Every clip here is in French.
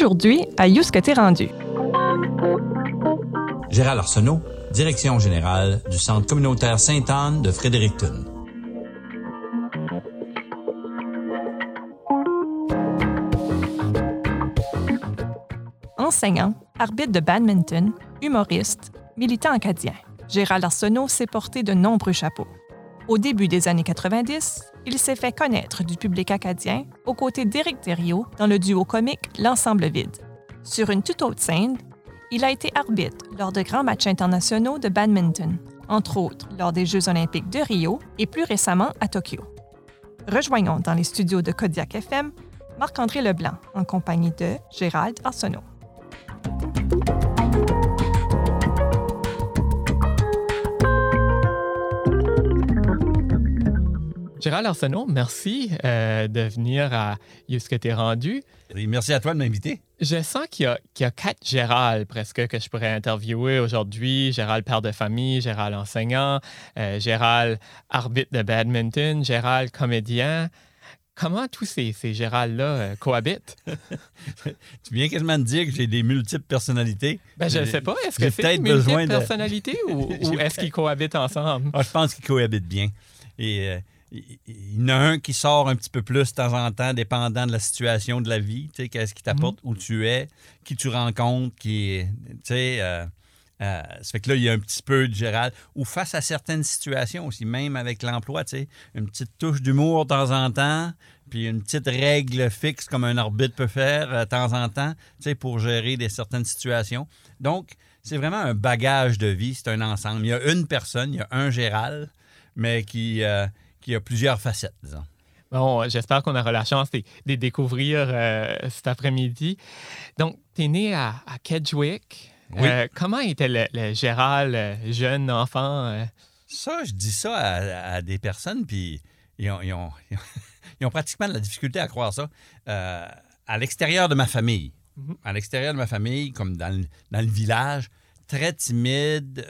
Aujourd'hui, à t'es rendu. Gérald Arsenault, Direction générale du Centre communautaire Sainte-Anne de Fredericton. Enseignant, arbitre de badminton, humoriste, militant acadien, Gérald Arsenault s'est porté de nombreux chapeaux. Au début des années 90, il s'est fait connaître du public acadien aux côtés d'Éric Thériault dans le duo comique L'Ensemble Vide. Sur une toute autre scène, il a été arbitre lors de grands matchs internationaux de badminton, entre autres lors des Jeux olympiques de Rio et plus récemment à Tokyo. Rejoignons dans les studios de Kodiak FM Marc-André Leblanc en compagnie de Gérald Arsenault. Gérald Arsenault, merci euh, de venir à ce que tu es rendu. merci à toi de m'inviter. Je sens qu'il y, a quatre Gérald presque que je pourrais interviewer aujourd'hui. Gérald père de famille, Gérald enseignant, euh, Gérald arbitre de badminton, Gérald comédien. Comment tous ces, ces Gérald-là euh, cohabitent? tu viens quasiment de dire que j'ai des multiples personnalités. Ben, je ne sais pas. Est-ce que c'est une multiple personnalité ou, est-ce qu'ils cohabitent ensemble? Ah, je pense qu'ils cohabitent bien. Et il y en a un qui sort un petit peu plus de temps en temps, dépendant de la situation de la vie. Tu sais, qu'est-ce qui t'apporte mhm. où tu es, qui tu rencontres, qui. Tu sais. Euh, euh, ça fait que là, il y a un petit peu de Gérald. Ou face à certaines situations aussi, même avec l'emploi, tu sais, une petite touche d'humour de temps en temps, puis une petite règle fixe comme un arbitre peut faire euh, de temps en temps, tu sais, pour gérer des certaines situations. Donc, c'est vraiment un bagage de vie, c'est un ensemble. Il y a une personne, il y a un Gérald, mais qui, il y a plusieurs facettes, disons. Bon, j'espère qu'on aura la chance de les découvrir euh, cet après-midi. Donc, tu es né à, Kedgewick. Oui. Euh, comment était le, Gérald, euh, jeune enfant? Ça, je dis ça à, des personnes, puis ils ont, ils, ont, pratiquement de la difficulté à croire ça. à l'extérieur de ma famille, mhm. à l'extérieur de ma famille, comme dans le, village, très timide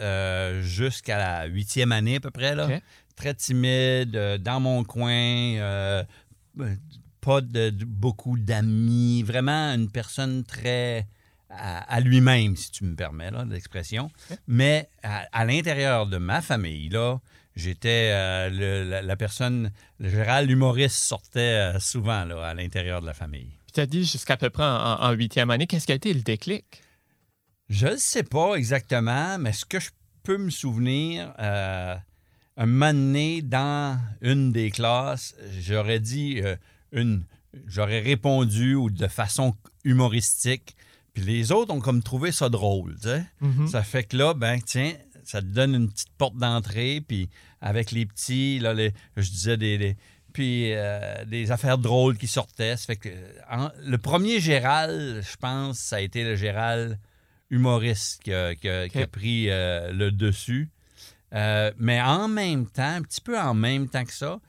jusqu'à la huitième année à peu près. Là très timide, euh, dans mon coin, euh, pas de, beaucoup d'amis, vraiment une personne très à, lui-même, si tu me permets l'expression. Mais à, l'intérieur de ma famille, là, j'étais euh, la, personne, le Gérald humoriste sortait souvent là, à l'intérieur de la famille. tu as dit jusqu'à peu près en huitième année, qu'est-ce qui a été le déclic? Je ne sais pas exactement, mais ce que je peux me souvenir, un moment donné, dans une des classes, j'aurais dit euh, une. J'aurais répondu ou de façon humoristique. Puis les autres ont comme trouvé ça drôle. Tu sais? Mm-hmm. Ça fait que là, ben tiens, ça te donne une petite porte d'entrée. Puis avec les petits, là, je disais des, puis euh, des affaires drôles qui sortaient. Ça fait que le premier Gérald, je pense, ça a été le Gérald humoriste qui a, pris euh, le dessus. Euh, mais en même temps, un petit peu en même temps que ça,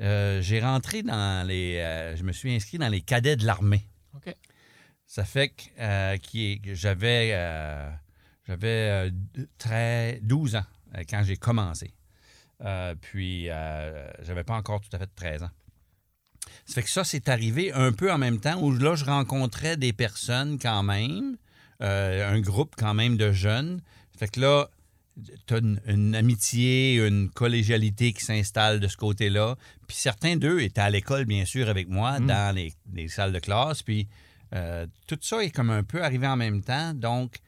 euh, j'ai rentré dans les. Euh, je me suis inscrit dans les cadets de l'armée. OK. Ça fait que, j'avais j'avais 12 ans quand j'ai commencé. puis, j'avais pas encore tout à fait 13 ans. Ça fait que ça, c'est arrivé un peu en même temps où là, je rencontrais des personnes quand même, un groupe quand même de jeunes. Ça fait que là, tu as une, amitié, une collégialité qui s'installe de ce côté-là. Puis certains d'eux étaient à l'école, bien sûr, avec moi, mm. dans les, salles de classe. Puis euh, tout ça est comme un peu arrivé en même temps. Donc,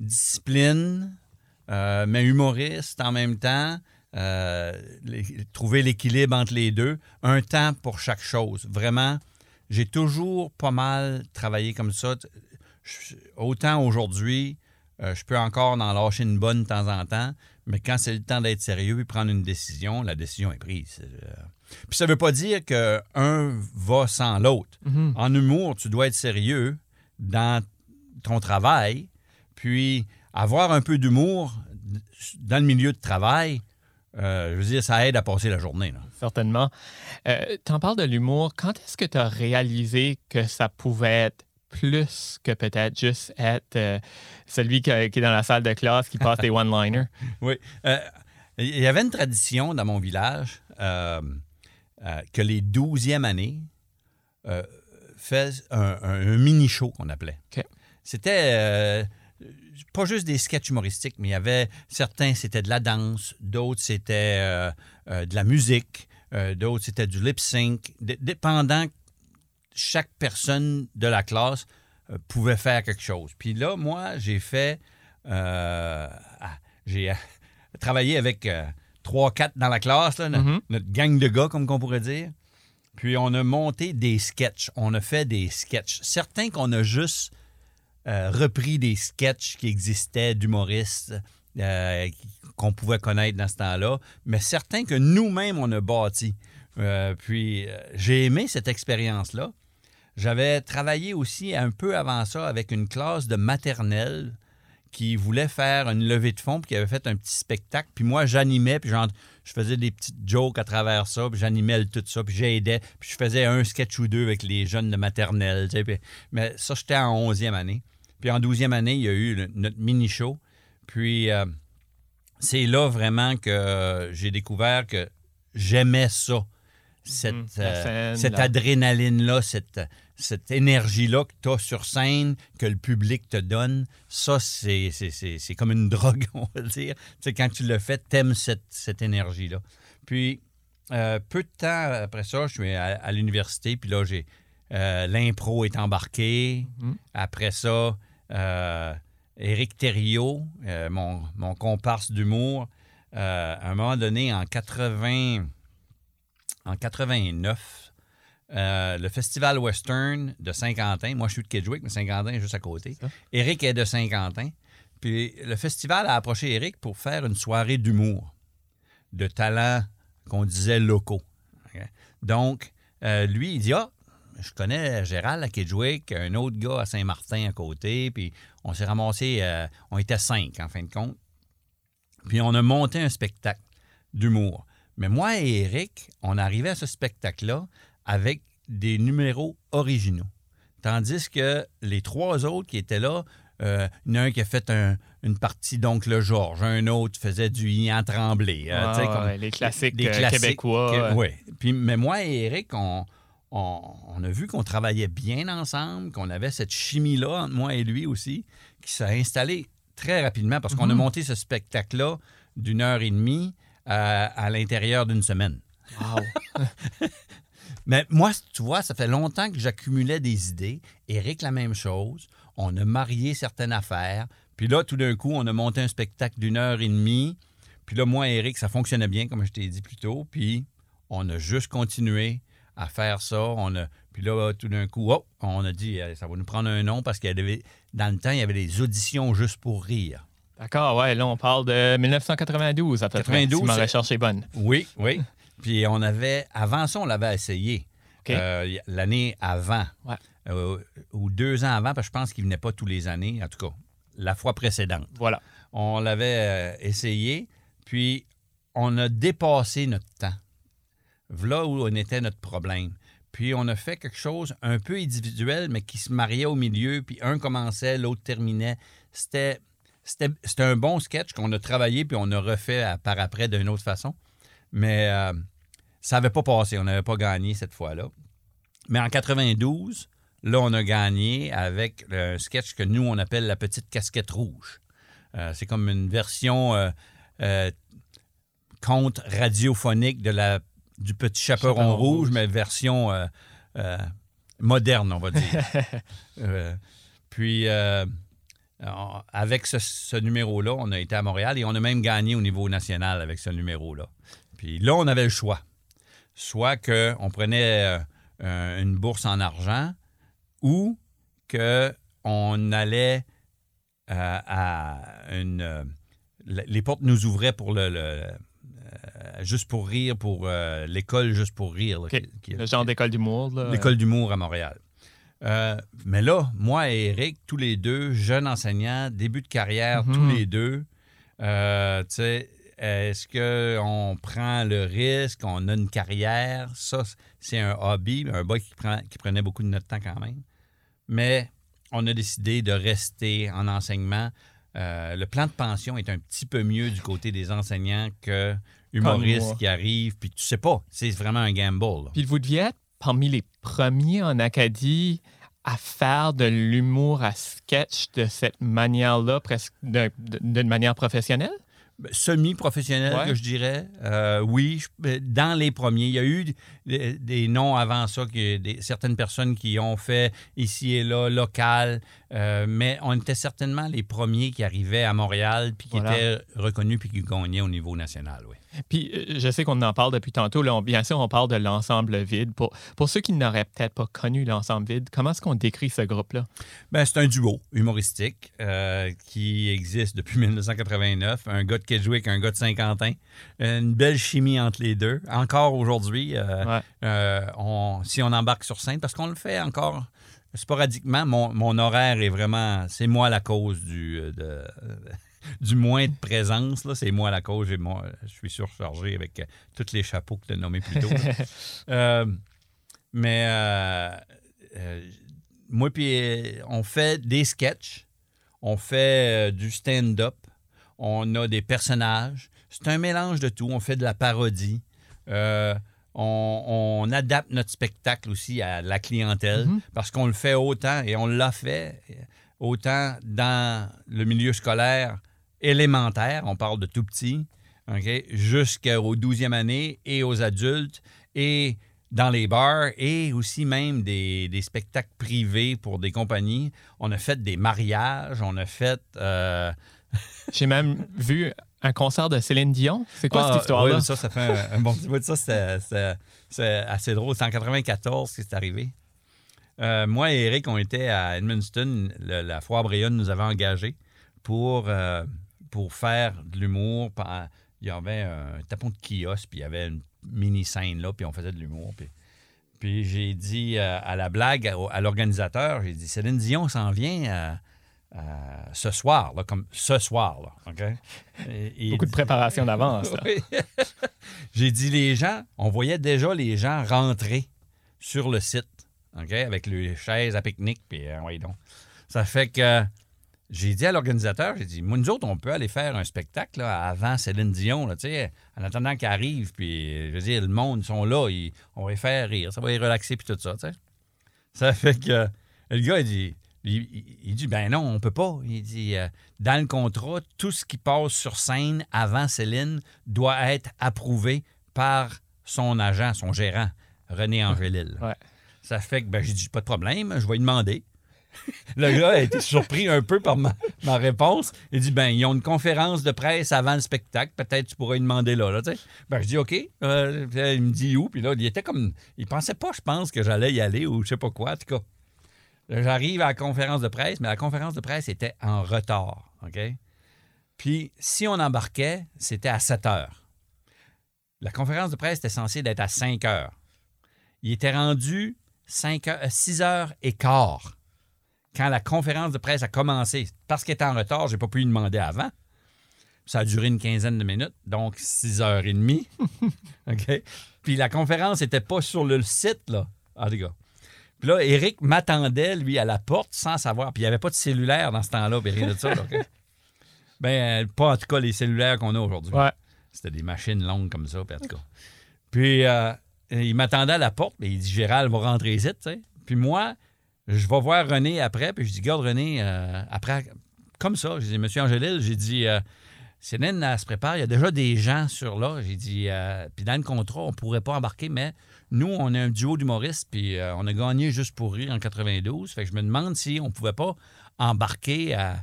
discipline, euh, mais humoriste en même temps. Euh, trouver l'équilibre entre les deux. Un temps pour chaque chose. Vraiment, j'ai toujours pas mal travaillé comme ça. autant aujourd'hui, euh, je peux encore en lâcher une bonne de temps en temps, mais quand c'est le temps d'être sérieux et prendre une décision, la décision est prise. Euh. Puis ça ne veut pas dire qu'un va sans l'autre. Mm-hmm. En humour, tu dois être sérieux dans ton travail, puis avoir un peu d'humour dans le milieu de travail, euh, je veux dire, ça aide à passer la journée. Certainement. tu en parles de l'humour. Quand est-ce que tu as réalisé que ça pouvait être plus que peut-être juste être euh, celui qui, est dans la salle de classe qui passe des one-liners. Oui. Euh, il y avait une tradition dans mon village euh, que les douzièmes années, fait un, mini-show qu'on appelait. OK. C'était pas juste des sketchs humoristiques, mais il y avait certains, c'était de la danse, d'autres, c'était de la musique, d'autres, c'était du lip-sync. Dépendant, chaque personne de la classe euh, pouvait faire quelque chose. Puis là, moi, j'ai fait. euh, ah, j'ai euh, travaillé avec trois, quatre dans la classe, là, Mhm. notre gang de gars, comme qu'on pourrait dire. Puis on a monté des sketchs. On a fait des sketchs. Certains qu'on a juste euh, repris des sketchs qui existaient d'humoristes euh, qu'on pouvait connaître dans ce temps-là, mais certains que nous-mêmes, on a bâtis. Euh, puis j'ai aimé cette expérience-là. J'avais travaillé aussi un peu avant ça avec une classe de maternelle qui voulait faire une levée de fonds, puis qui avait fait un petit spectacle. Puis moi, j'animais, puis je faisais des petites jokes à travers ça, puis j'animais tout ça, puis j'aidais, puis je faisais un sketch ou deux avec les jeunes de maternelle. mais ça, j'étais en 11e année. Puis en 12e année, il y a eu notre mini-show. Puis euh, c'est là vraiment que j'ai découvert que j'aimais ça. Cette, Mhm. Euh, cette adrénaline-là, cette, cette énergie-là que tu as sur scène, que le public te donne, ça, c'est, c'est, c'est- c'est comme une drogue, on va dire. Tu sais, quand tu le fais, t'aimes cette, cette énergie-là. Puis, euh, peu de temps après ça, je suis à, à l'université, puis là, j'ai euh, l'impro est embarqué. Mhm. Après ça, Éric Thériault, mon, mon comparse d'humour, à un moment donné, en 80, en 89, euh, le Festival Western de Saint-Quentin, moi je suis de Kedgewick, mais Saint-Quentin est juste à côté. Ça. Éric est de Saint-Quentin. Puis le festival a approché Éric pour faire une soirée d'humour, de talents qu'on disait locaux. Donc, euh, lui, il dit Ah, je connais Gérald à Kedgewick, un autre gars à Saint-Martin à côté, puis on s'est ramassé, euh, on était cinq en fin de compte. Puis on a monté un spectacle d'humour. Mais moi et Eric, on arrivait à ce spectacle-là avec des numéros originaux. Tandis que les trois autres qui étaient là, euh, il y en a un qui a fait un- une partie d'Oncle Georges, un autre faisait du Ian Tremblay. euh, comme- ouais, les classiques, des euh, classiques québécois. que- ouais. ouais. Puis, mais moi et Eric, on, on, on a vu qu'on travaillait bien ensemble, qu'on avait cette chimie-là entre moi et lui aussi, qui s'est installée très rapidement parce qu'on a Mhm. monté ce spectacle-là d'une heure et demie à, à l'intérieur d'une semaine. Wow. Mais moi, tu vois, ça fait longtemps que j'accumulais des idées. Eric, la même chose. On a marié certaines affaires. Puis là, tout d'un coup, on a monté un spectacle d'une heure et demie. Puis là, moi et Eric, ça fonctionnait bien, comme je t'ai dit plus tôt. Puis on a juste continué à faire ça. On a, puis là, tout d'un coup, oh, on a dit, eh, ça va nous prendre un nom parce qu'il y avait, dans le temps, il y avait des auditions juste pour rire. D'accord, ouais, là, on parle de 1992 à peu près, 92, si ma recherche est bonne. Oui, oui. Puis on avait, avant ça, on l'avait essayé. Euh, L'année avant. Ouais. Euh, ou deux ans avant, parce que je pense qu'il venait pas tous les années, en tout cas, la fois précédente. Voilà. On l'avait euh, essayé, puis on a dépassé notre temps. Voilà où on était notre problème. Puis on a fait quelque chose un peu individuel, mais qui se mariait au milieu, puis un commençait, l'autre terminait. C'était, c'était, c'était un bon sketch qu'on a travaillé, puis on a refait à- par après d'une autre façon. Mais euh, ça n'avait pas passé, on n'avait pas gagné cette fois-là. Mais en 92, là, on a gagné avec un sketch que nous, on appelle la petite casquette rouge. Euh, c'est comme une version euh, euh, conte radiophonique de la, du petit chaperon, Chaperon rouge, rouge. mais version moderne, on va dire. Puis, euh, avec ce, ce numéro-là, on a été à Montréal et on a même gagné au niveau national avec ce numéro-là. Puis là, on avait le choix. Soit qu'on prenait euh, un- une bourse en argent ou qu'on allait euh, à une. euh, le- les portes nous ouvraient pour le. le- euh, juste pour rire, pour euh, l'école Juste pour rire. là, OK. qui- qui- Le genre d'école d'humour. L'école d'humour à Montréal. Euh, mais là, moi et Eric, tous les deux, jeunes enseignants, début de carrière, Mhm. tous les deux, euh, tu sais, est-ce qu'on prend le risque, on a une carrière? Ça, c'est un hobby, un boy qui, prend, qui prenait beaucoup de notre temps quand même. Mais on a décidé de rester en enseignement. Euh, le plan de pension est un petit peu mieux du côté des enseignants que moi. humoristes qui arrivent, puis tu sais pas, c'est vraiment un gamble. là. Puis vous deviez être parmi les premiers en Acadie à faire de l'humour à sketch de cette manière-là, presque d'un- d'une manière professionnelle? Ben, Semi-professionnel, Ouais. que je dirais. Euh, oui, je- ben, dans les premiers. Il y a eu des, des noms avant ça, que des, certaines personnes qui ont fait ici et là, local, euh, mais on était certainement les premiers qui arrivaient à Montréal puis qui Voilà. étaient reconnus puis qui gagnaient au niveau national, oui. Puis euh, je sais qu'on en parle depuis tantôt. Là, on- bien sûr, on parle de l'ensemble vide. Pour, pour ceux qui n'auraient peut-être pas connu l'ensemble vide, comment est-ce qu'on décrit ce groupe-là? Ben, c'est un duo humoristique euh, qui existe depuis 1989. Un gars de Kedgewick, un gars de Saint-Quentin. Une belle chimie entre les deux. Encore aujourd'hui, euh, Ouais. on- si on embarque sur scène, parce qu'on le fait encore sporadiquement, mon, mon horaire est vraiment... C'est moi la cause du... euh, de- du moins de présence, là, c'est moi la cause. J'ai moi, je suis surchargé avec euh, tous les chapeaux que tu as nommés plus tôt. Euh, mais euh, moi, puis on fait des sketchs, on fait du stand-up, on a des personnages. C'est un mélange de tout. On fait de la parodie. On, on adapte notre spectacle aussi à la clientèle Mhm. parce qu'on le fait autant et on l'a fait autant dans le milieu scolaire élémentaire, on parle de tout petit, OK, jusqu'aux 12e année et aux adultes et dans les bars et aussi même des, des spectacles privés pour des compagnies. On a fait des mariages, on a fait... euh, J'ai même vu un concert de Céline Dion. C'est quoi ah, cette histoire-là? oui, ça, ça fait un, un bon petit bout de ça. c'est- assez drôle. C'est en 94 que c'est arrivé. Euh, moi et Eric, on était à Edmundston. Le- la Foire Brayonne nous avait engagés pour, euh, pour faire de l'humour. Il y avait un tapon de kiosque, puis il y avait une mini-scène là, puis on faisait de l'humour. Puis, puis j'ai dit euh, à la blague, à, à l'organisateur, j'ai dit Céline Dion s'en vient euh, ce soir, là, comme ce soir. Là, OK? Et- et- Beaucoup de préparation d'avance. J'ai dit les gens, on voyait déjà les gens rentrer sur le site, avec les chaises à pique-nique, puis euh, ouais, donc. Ça fait que j'ai dit à l'organisateur, j'ai dit, nous autres, on peut aller faire un spectacle là, avant Céline Dion, là, tu sais, en attendant qu'elle arrive, puis je veux dire, le monde, ils sont là, ils- on va les faire rire, ça va les relaxer, puis tout ça, tu sais. Ça fait que le gars, il dit, il, il- il dit, ben non, on peut pas. Il dit, euh, dans le contrat, tout ce qui passe sur scène avant Céline doit être approuvé par son agent, son gérant, René Angélil. Ouais. Ça fait que, ben, j'ai dit, pas de problème, je vais lui demander. Le gars a été surpris un peu par ma, ma réponse. Il dit, ben, ils ont une conférence de presse avant le spectacle. Peut-être tu pourrais lui demander là, là. Ben, je dis, OK. Euh, il me dit où? Puis là, il était comme... Il pensait pas, je pense, que j'allais y aller ou je sais pas quoi. En tout cas, j'arrive à la conférence de presse, mais la conférence de presse était en retard, OK? Puis, si on embarquait, c'était à 7 heures. La conférence de presse était censée d'être à 5 heures. Il était rendu 5 heures, 6 heures et quart quand la conférence de presse a commencé. Parce qu'il était en retard, j'ai pas pu lui demander avant. Ça a duré une quinzaine de minutes, donc 6 heures et demie. OK? Puis la conférence n'était pas sur le site, là. Les gars. Puis là, Eric m'attendait, lui, à la porte sans savoir. Puis il n'y avait pas de cellulaire dans ce temps-là, puis rien de ça. OK? Ben, euh, pas en tout cas les cellulaires qu'on a aujourd'hui. Ouais. C'était des machines longues comme ça, puis en tout cas. Puis euh, il m'attendait à la porte, puis il dit Gérald va rentrer ici, tu sais. Puis moi, je vais voir René après, puis je dis Garde René, euh, après, comme ça, je dis Monsieur Angélil, j'ai dit euh, Céline, elle se prépare, il y a déjà des gens sur là. J'ai dit euh, Puis dans le contrat, on pourrait pas embarquer, mais nous, on est un duo d'humoristes, puis euh, on a gagné juste pour rire en 92. Fait que je me demande si on pouvait pas embarquer à,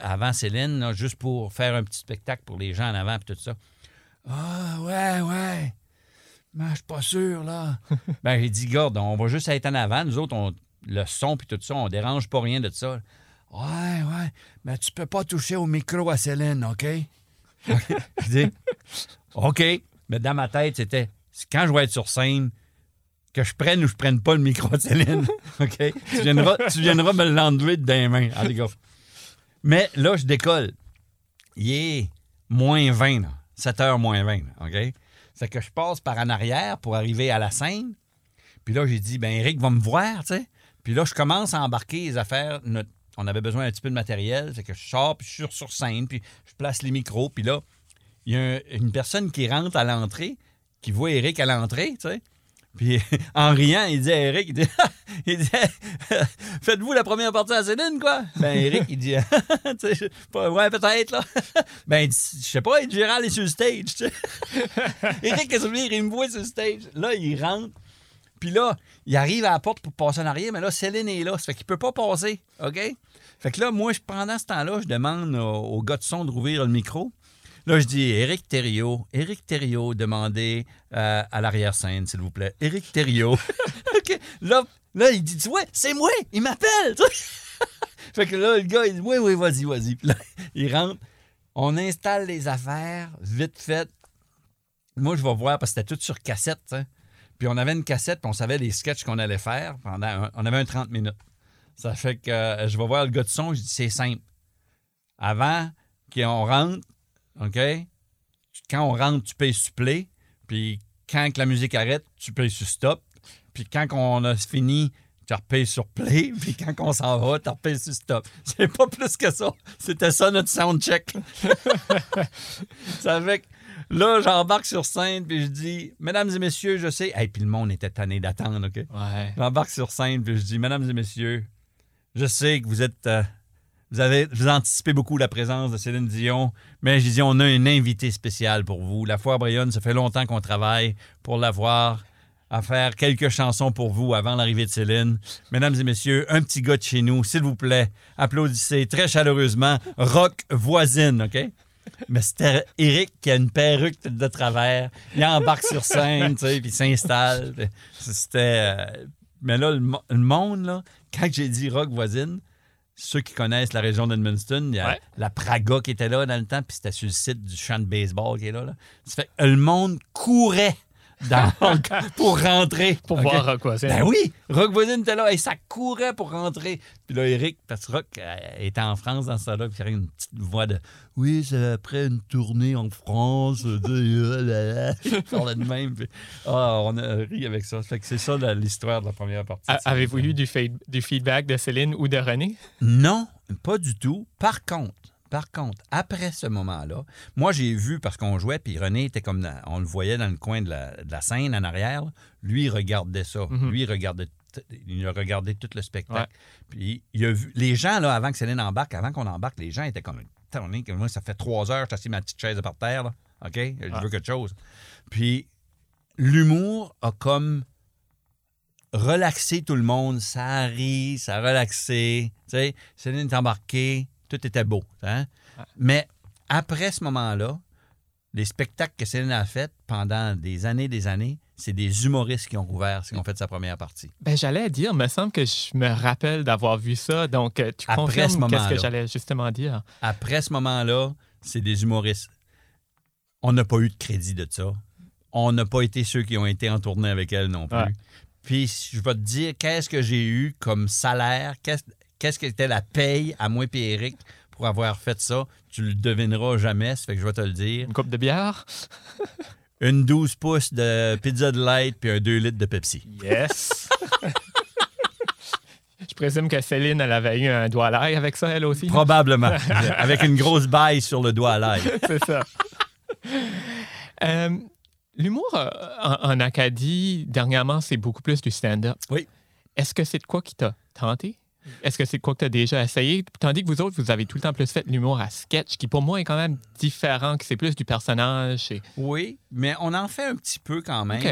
avant Céline, là, juste pour faire un petit spectacle pour les gens en avant, puis tout ça. Ah, ouais, ouais. Mais je suis pas sûr, là. ben, j'ai dit, garde, on va juste être en avant. Nous autres, on, le son puis tout ça, on dérange pas rien de ça. Ouais, ouais. Mais tu peux pas toucher au micro à Céline, OK? je dis, OK. Mais dans ma tête, c'était, quand je vais être sur scène, que je prenne ou je prenne pas le micro de Céline, OK? Tu viendras, tu viendras me l'enlever de les mains. Allez, gars. Mais là, je décolle. Il est moins 20, là. 7 heures moins 20, là, OK? C'est que je passe par en arrière pour arriver à la scène. Puis là, j'ai dit, ben Eric va me voir, tu sais. Puis là, je commence à embarquer les affaires. Notre- on avait besoin un petit peu de matériel. C'est que je sors, puis je suis sur- scène, puis je place les micros. Puis là, il y a un- une personne qui rentre à l'entrée, qui voit Eric à l'entrée, tu sais. Puis en riant, il dit à Eric, il dit, Faites-vous la première partie à Céline, quoi? Ben Eric, il dit Ouais, peut-être, là. Ben, je sais pas, Gérald est sur le stage, tu sais. Eric, il me voit sur le stage. Là, il rentre. Puis là, il arrive à la porte pour passer en arrière, mais là, Céline est là. Ça fait qu'il peut pas passer. OK? Fait que là, moi, pendant ce temps-là, je demande au, gars de son de rouvrir le micro. Là, je dis Éric Thériault. Éric Thériault, demandez euh, à l'arrière-scène, s'il vous plaît. Éric Thériault. OK. Là, là, il dit Tu vois, c'est moi, il m'appelle. fait que là, le gars, il dit Oui, oui, vas-y, vas-y. Puis là, il rentre. On installe les affaires, vite fait. Moi, je vais voir parce que c'était tout sur cassette. Puis on avait une cassette, puis on savait les sketchs qu'on allait faire pendant. un- on avait un 30 minutes. Ça fait que euh, je vais voir le gars de son, je dis c'est simple. Avant qu'on rentre, OK? Quand on rentre, tu payes sur play. Puis quand que la musique arrête, tu payes sur stop. Puis quand on a fini, tu repayes sur play. Puis quand on s'en va, tu repayes sur stop. C'est pas plus que ça. C'était ça notre soundcheck. ça fait là, j'embarque sur scène, puis je dis, Mesdames et messieurs, je sais. Et puis le monde était tanné d'attendre, OK? Ouais. J'embarque sur scène, puis je dis, Mesdames et messieurs, je sais que vous êtes. euh, vous avez vous anticipez beaucoup la présence de Céline Dion, mais je dis, on a un invité spécial pour vous. La Foire Brayonne, ça fait longtemps qu'on travaille pour l'avoir, à faire quelques chansons pour vous avant l'arrivée de Céline. Mesdames et messieurs, un petit gars de chez nous, s'il vous plaît, applaudissez très chaleureusement Rock Voisine, OK? Mais c'était Eric qui a une perruque de travers. Il embarque sur scène, tu sais, puis il s'installe. C'était. euh, Mais là, le, mo- le monde, là, quand j'ai dit rock voisine, ceux qui connaissent la région d'Edmundston, il y a Ouais. la Praga qui était là dans le temps, puis c'était sur le site du champ de baseball qui est là. là. Ça fait que le monde courait dans- pour rentrer. Pour OK? voir à quoi c'est. Ben oui, Rock Voisine était là et ça courait pour rentrer. Puis là, Eric, parce que Rock euh, était en France dans ce temps-là, puis il avait une petite voix de Oui, c'est après une tournée en France. de- euh, là, là. Il parlait de même. Puis, ah, on a ri avec ça. Fait que c'est ça la- l'histoire de la première partie. De. Avez-vous eu du feedback de Céline ou de René? Non, pas du tout. Par contre, par contre, après ce moment-là, moi j'ai vu parce qu'on jouait, puis René était comme dans- on le voyait dans le coin de la, de la scène en arrière. là. Lui, il regardait ça. Mhm. Lui, il regardait, il a regardé tout le spectacle. Puis il a vu les gens là avant que Céline embarque, avant qu'on embarque, les gens étaient comme moi ça fait trois heures, je assis ma petite chaise par terre là. Ok, je veux quelque chose. Puis l'humour a comme relaxé tout le monde. Ça a ri, ça a relaxé. Tu sais, Céline est embarquée, tout était beau. hein? Ouais. Mais après ce moment-là, les spectacles que Céline a fait pendant des années des années, c'est des humoristes qui ont rouvert, qui ont fait sa première partie. Ben, j'allais dire, me semble que je me rappelle d'avoir vu ça. Donc, euh, tu Après confirmes ce qu'est-ce que j'allais justement dire? Après ce moment-là, c'est des humoristes. On n'a pas eu de crédit de ça. On n'a pas été ceux qui ont été en tournée avec elle non plus. Ouais. Puis je vais te dire qu'est-ce que j'ai eu comme salaire, qu'est-ce qu'est-ce que était la paye à moi et Eric pour avoir fait ça? Tu le devineras jamais, ça fait que je vais te le dire. Une coupe de bière? Une 12 pouces de pizza de light puis un 2 litres de Pepsi. Yes! je présume que Céline, elle avait eu un doigt à l'ail avec ça, elle aussi. Probablement. avec une grosse baille sur le doigt à l'ail. C'est ça. Euh, L'humour euh, en, en Acadie, dernièrement, c'est beaucoup plus du stand-up. Oui. Est-ce que c'est de quoi qui t'a tenté? Est-ce que c'est quoi que tu as déjà essayé? Tandis que vous autres, vous avez tout le temps plus fait l'humour à sketch, qui pour moi est quand même différent, que c'est plus du personnage. et- Oui, mais on en fait un petit peu quand même.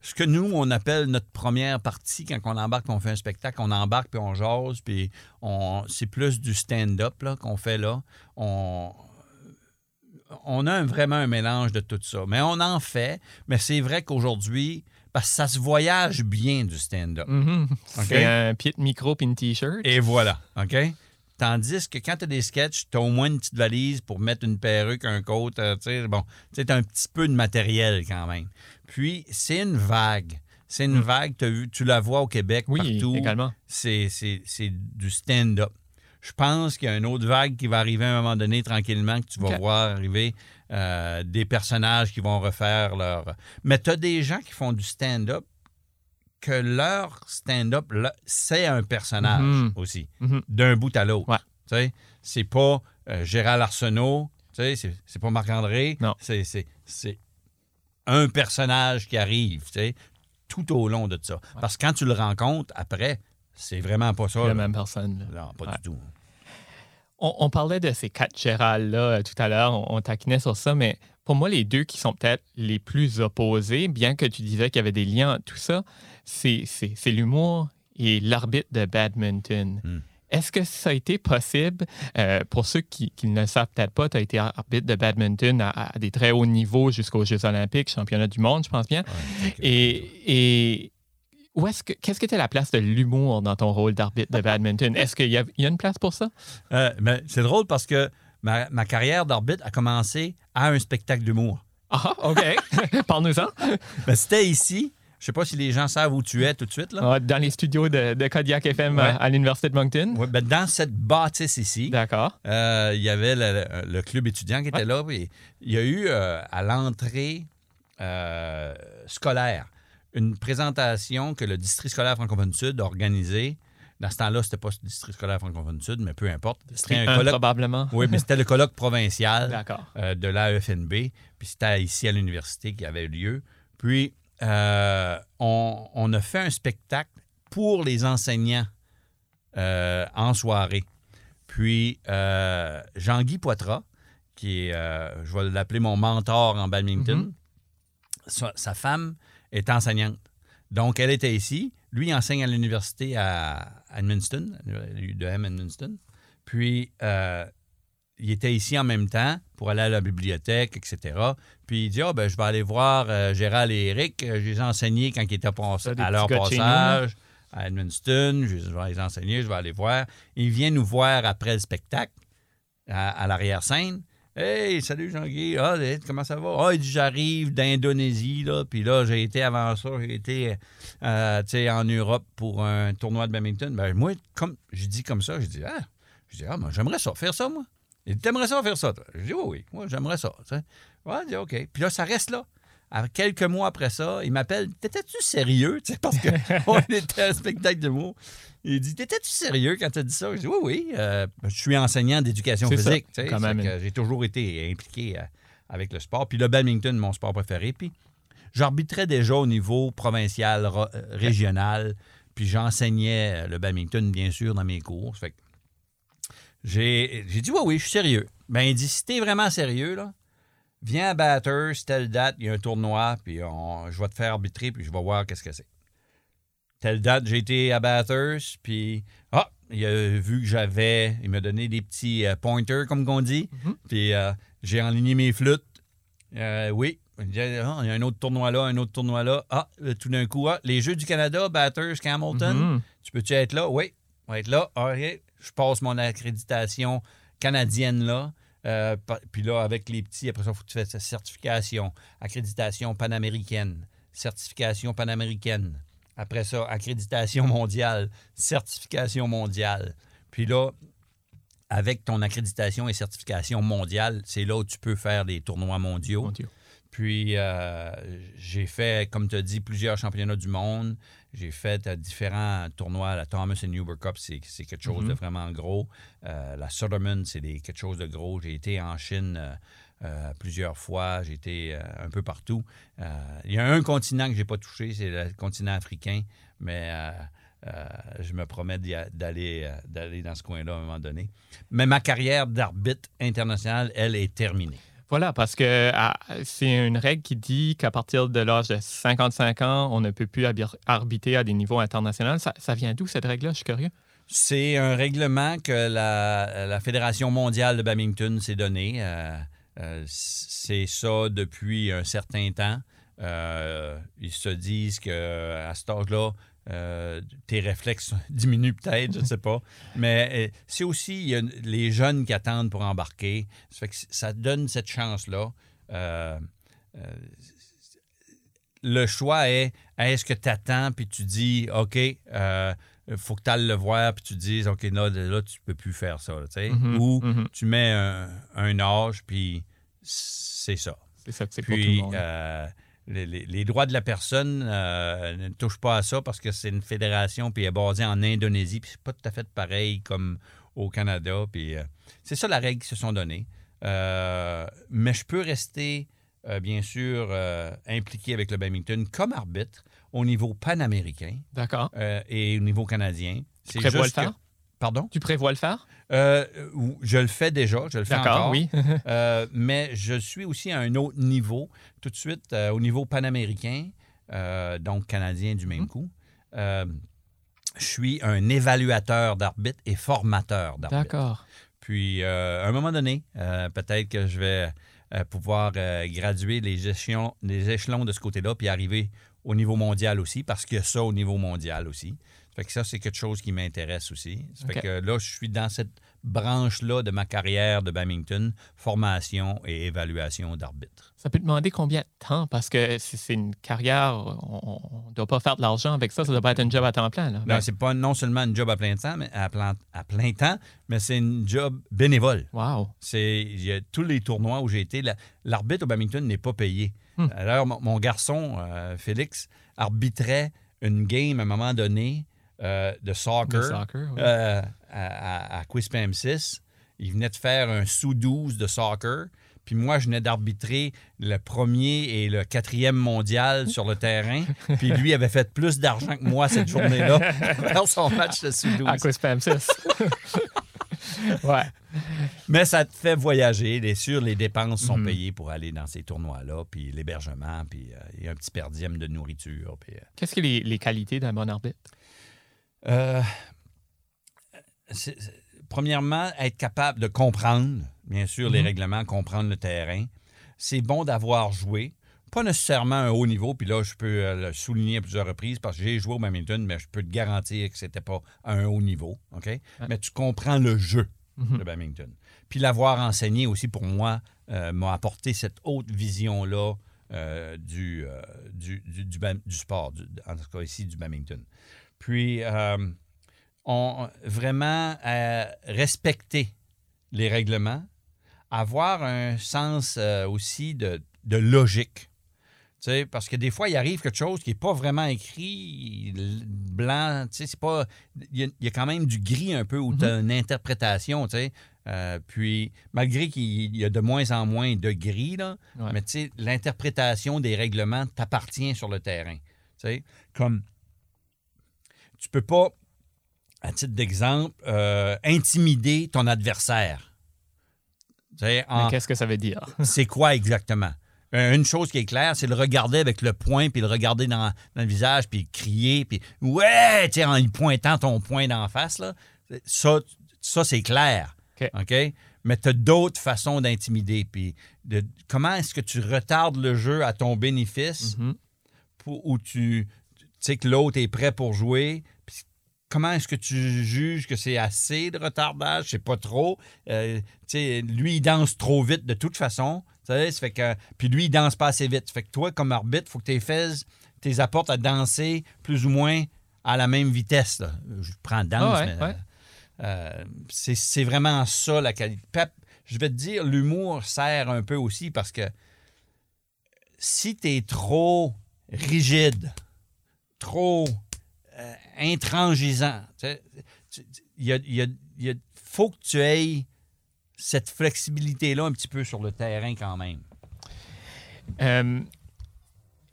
Ce que nous, on appelle notre première partie, quand on embarque et on fait un spectacle, on embarque puis on jase, puis on, c'est plus du stand-up qu'on fait là. On, on a un- vraiment un mélange de tout ça. Mais on en fait, mais c'est vrai qu'aujourd'hui, parce que ça se voyage bien du stand-up. Mhm. C'est un pied de micro puis une T-shirt. Et voilà, OK? Tandis que quand tu as des sketchs, tu as au moins une petite valise pour mettre une perruque, un coat, euh, tu sais, bon, tu un petit peu de matériel quand même. Puis, c'est une vague. C'est une Mm. vague, vu, tu la vois au Québec Oui, partout. également. C'est du stand-up. Je pense qu'il y a une autre vague qui va arriver à un moment donné tranquillement, que tu vas voir arriver euh, des personnages qui vont refaire leur... Mais tu as des gens qui font du stand-up que leur stand-up, c'est un personnage Mhm. aussi, Mhm. d'un bout à l'autre. Ouais. C'est pas euh, Gérald Arsenault, c'est pas Marc-André, Non. c'est un personnage qui arrive. tout au long de ça. Parce que quand tu le rencontres, après, c'est vraiment pas ça. La là. même personne. là. Non, pas Ouais. du tout. On, on parlait de ces quatre Gérald-là euh, tout à l'heure, on, on taquinait sur ça, mais pour moi, les deux qui sont peut-être les plus opposés, bien que tu disais qu'il y avait des liens entre tout ça, c'est l'humour et l'arbitre de badminton. Hmm. Est-ce que ça a été possible, euh, pour ceux qui, qui ne le savent peut-être pas, tu as été arbitre de badminton à, à des très hauts niveaux jusqu'aux Jeux olympiques, championnat du monde, je pense bien. Ouais, Et, et où est-ce que qu'est-ce que était la place de l'humour dans ton rôle d'arbitre de badminton? Est-ce qu'il y, a- il y a une place pour ça? Euh, mais c'est drôle parce que ma, ma carrière d'arbitre a commencé à un spectacle d'humour. Ah, OK. Parle-nous-en. Ben, C'était ici. Je sais pas si les gens savent où tu es tout de suite. Là. Ah, Dans les studios de, de Kodiak FM Ouais. à, l'Université de Moncton. Ouais, ben, dans cette bâtisse ici, D'accord. euh, il y avait le, le club étudiant qui était Ouais. là. il y a eu euh, à l'entrée euh, scolaire une présentation que le district scolaire francophone sud a organisée. Dans ce temps-là, c'était pas le district scolaire francophone sud, mais peu importe. C'était un colloque. probablement. Oui, mais c'était le colloque provincial. Euh, de l'AFNB. Puis c'était ici à l'université qui avait eu lieu. Puis euh, on, on a fait un spectacle pour les enseignants euh, en soirée. Puis Jean-Guy Poitras, qui est, je vais l'appeler mon mentor en badminton, Mhm. sa, sa femme est enseignante. Donc, elle était ici. Lui, il enseigne à l'université à Edmundston, l'UDM Edmundston. Puis, euh, il était ici en même temps pour aller à la bibliothèque, etc. Puis, il dit Ah, ben, je vais aller voir euh, Gérald et Eric. Je les ai enseignés quand ils étaient à leur de nous, passage à Edmundston. Je je vais les enseigner, je vais aller voir. Il vient nous voir après le spectacle, à, à l'arrière-scène. Hey, salut Jean-Guy. Ah, comment ça va? Ah, j'arrive d'Indonésie, là. Puis là, j'ai été avant ça, j'ai été euh, en Europe pour un tournoi de badminton. Ben, moi, comme je dis comme ça, je dis Ah, je dis, ah, moi, j'aimerais ça, faire ça, moi. Il dit, t'aimerais ça faire ça, toi? Je dis, oui, oui, moi, j'aimerais ça. tu sais. Ouais, il dit, OK. Puis là, ça reste là. À quelques mois après ça, il m'appelle, t'étais-tu sérieux? Tu sais, parce qu'on était à un spectacle de mots. Il dit, t'étais-tu sérieux quand tu as dit ça? Je dis, oui, oui. euh, je suis enseignant d'éducation physique. tu sais, J'ai toujours été impliqué euh, avec le sport. Puis le badminton, mon sport préféré. Puis j'arbitrais déjà au niveau provincial, ro- euh, régional. Puis j'enseignais le badminton, bien sûr, dans mes cours. Fait que j'ai j'ai dit, oui, oui, je suis sérieux. Ben, il dit, si t'es vraiment sérieux, là, viens à Batters, telle date, il y a un tournoi, puis on- je vais te faire arbitrer, puis je vais voir qu'est-ce que c'est. Telle date, j'ai été à Batters, puis ah, il a vu que j'avais, il m'a donné des petits euh, pointers, comme on dit, Mhm. puis euh, j'ai enligné mes flûtes. Euh, oui, il Ah, il y a un autre tournoi là, un autre tournoi là. Ah, tout d'un coup, ah, les Jeux du Canada, Batters, Hamilton. Mhm. Tu peux-tu être là? Oui, on va être là. OK. Je passe mon accréditation canadienne là. Euh, puis là, avec les petits, après ça, il faut que tu fasses certification. Accréditation panaméricaine. Certification panaméricaine. Après ça, accréditation mondiale. Certification mondiale. Puis là, avec ton accréditation et certification mondiale, c'est là où tu peux faire des tournois mondiaux. Puis euh, j'ai fait, comme tu as dit, plusieurs championnats du monde. J'ai fait euh, différents tournois. La Thomas and Uber Cup, c'est quelque chose de Mhm. vraiment gros. Euh, la Soderman, c'est quelque chose de gros. J'ai été en Chine euh, plusieurs fois. J'ai été un peu partout. Il y a un continent que j'ai pas touché, c'est le continent africain. Mais je me promets d'y a- d'aller d'aller dans ce coin-là à un moment donné. Mais ma carrière d'arbitre international, elle, est terminée. Voilà, parce que ah, c'est une règle qui dit qu'à partir de l'âge de 55 ans, on ne peut plus arbitrer à des niveaux internationaux. Ça, vient d'où cette règle-là? Je suis curieux. C'est un règlement que la, Fédération mondiale de badminton s'est donné. Euh, euh, c'est ça depuis un certain temps. Euh, ils se disent que à cet âge-là, euh, tes réflexes diminuent peut-être, je ne sais pas. Mais euh, c'est aussi il y a les jeunes qui attendent pour embarquer. Ça, fait que ça donne cette chance-là. Euh, le choix est est-ce que tu attends puis tu dis OK, euh, faut que tu ailles le voir puis tu dises OK, là, là tu peux plus faire ça. Mhm, Ou mhm. tu mets un, un âge puis c'est ça. C'est ça c'est pour tout le Puis monde. Les, les- les droits de la personne euh, ne touchent pas à ça parce que c'est une fédération puis elle est basée en Indonésie puis c'est pas tout à fait pareil comme au Canada. Puis euh, c'est ça la règle qu'ils se sont donnée. Euh, mais je peux rester, bien sûr, impliqué avec le badminton comme arbitre. au niveau panaméricain D'accord. et au niveau canadien. Le juste faire? Pardon? Tu prévois le faire? Euh, je le fais déjà, je le fais D'accord, encore. oui. Euh, mais je suis aussi à un autre niveau, tout de suite, euh, au niveau panaméricain, donc canadien du même coup. Euh, je suis un évaluateur d'arbitre et formateur d'arbitre. D'accord. Puis, à un moment donné, peut-être que je vais pouvoir graduer les échelons, les échelons de ce côté-là, puis arriver au niveau mondial aussi, parce qu'il y a ça au niveau mondial aussi. Ça fait que ça, c'est quelque chose qui m'intéresse aussi. Ça fait OK. que là, je suis dans cette branche-là de ma carrière de badminton, formation et évaluation d'arbitre. Ça peut demander combien de temps? Parce que si c'est une carrière, on ne doit pas faire de l'argent avec ça. Ça doit pas être un job à temps plein. Là. Non, Ben, c'est pas non seulement une job à plein temps, mais à plein, à plein temps, mais c'est une job bénévole. wow. C'est il y a tous les tournois où j'ai été, la- l'arbitre au badminton n'est pas payé. Hmm. Alors mon, mon garçon euh, Félix arbitrait une game à un moment donné euh, de soccer, Le soccer, oui. euh, à, à, à Quispam 6. Il venait de faire un sous 12 de soccer. Puis moi, je venais d'arbitrer le premier et le quatrième mondial sur le terrain. Puis lui avait fait plus d'argent que moi cette journée-là dans son match de sous 12. À quoi spam 6? ouais. Mais ça te fait voyager. Bien sûr, les dépenses sont Mhm. payées pour aller dans ces tournois-là, puis l'hébergement, puis euh, il y a un petit per diem de nourriture. Puis, euh, Qu'est-ce que les, les qualités d'un bon arbitre? Euh, premièrement, être capable de comprendre, bien sûr, les Mhm. règlements, comprendre le terrain. C'est bon d'avoir joué. Pas nécessairement un haut niveau, puis là, je peux euh, le souligner à plusieurs reprises parce que j'ai joué au badminton, mais je peux te garantir que c'était pas à un haut niveau. OK? Mais tu comprends le jeu. Mhm. le badminton. Puis l'avoir enseigné aussi pour moi euh, m'a apporté cette haute vision-là euh, du, euh, du, du, du ba- du sport, en tout cas ici du badminton. Puis euh, on, vraiment euh, respecter les règlements, avoir un sens euh, aussi de, de logique. Tu sais, parce que des fois, il arrive quelque chose qui n'est pas vraiment écrit, blanc, tu sais, c'est pas... Il y, a, il y a quand même du gris un peu où tu as une interprétation, tu sais. Euh, puis, malgré qu'il y a de moins en moins de gris, là, Ouais. mais tu sais, l'interprétation des règlements t'appartient sur le terrain. Tu sais, comme... Tu peux pas, à titre d'exemple, euh, intimider ton adversaire. Mais qu'est-ce que ça veut dire? c'est quoi exactement? Une chose qui est claire, c'est le regarder avec le poing, puis le regarder dans, dans le visage, puis crier, puis ouais, en y pointant ton poing d'en face, là. Ça, ça c'est clair. OK. Mais tu as d'autres façons d'intimider. Puis de, comment est-ce que tu retardes le jeu à ton bénéfice Mhm. pour, où tu, tu sais que l'autre est prêt pour jouer. Puis comment est-ce que tu juges que c'est assez de retardage? C'est pas trop. Euh, tu sais, lui, il danse trop vite de toute façon. Tu ça fait que, puis lui, il danse pas assez vite. Ça fait que toi, comme arbitre, il faut que tu fasses, tes apportes à danser plus ou moins à la même vitesse. là. Je prends danse, Ah ouais, mais ouais. euh, c'est c'est vraiment ça la qualité. Pep, je vais te dire, l'humour sert un peu aussi parce que si tu es trop rigide, trop euh, intransigeant, il y a- il y a- il y a- faut que tu aies cette flexibilité-là un petit peu sur le terrain quand même. Euh,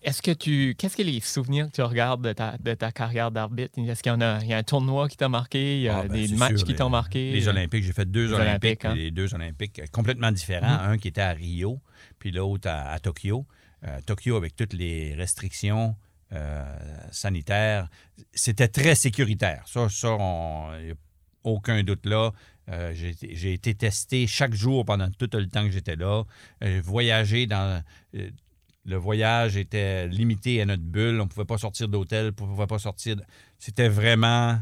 Est-ce que tu. Qu'est-ce que les souvenirs que tu regardes de ta, de ta carrière d'arbitre? Est-ce qu'il y en a, il y a un tournoi qui t'a marqué? Il y a Ah, ben, des matchs sûr, qui t'ont marqué? Les Olympiques, j'ai fait deux Les Olympiques, hein. les deux Olympiques euh, complètement différents. Mhm. Un qui était à Rio, puis l'autre à, à Tokyo. Euh, Tokyo, avec toutes les restrictions euh, sanitaires, c'était très sécuritaire. Ça, ça aucun doute là. Euh, j'ai été- j'ai testé chaque jour pendant tout le temps que j'étais là. Euh, voyager dans. le voyage était limité à notre bulle. On ne pouvait pas sortir d'hôtel, on ne pouvait pas sortir. C'était vraiment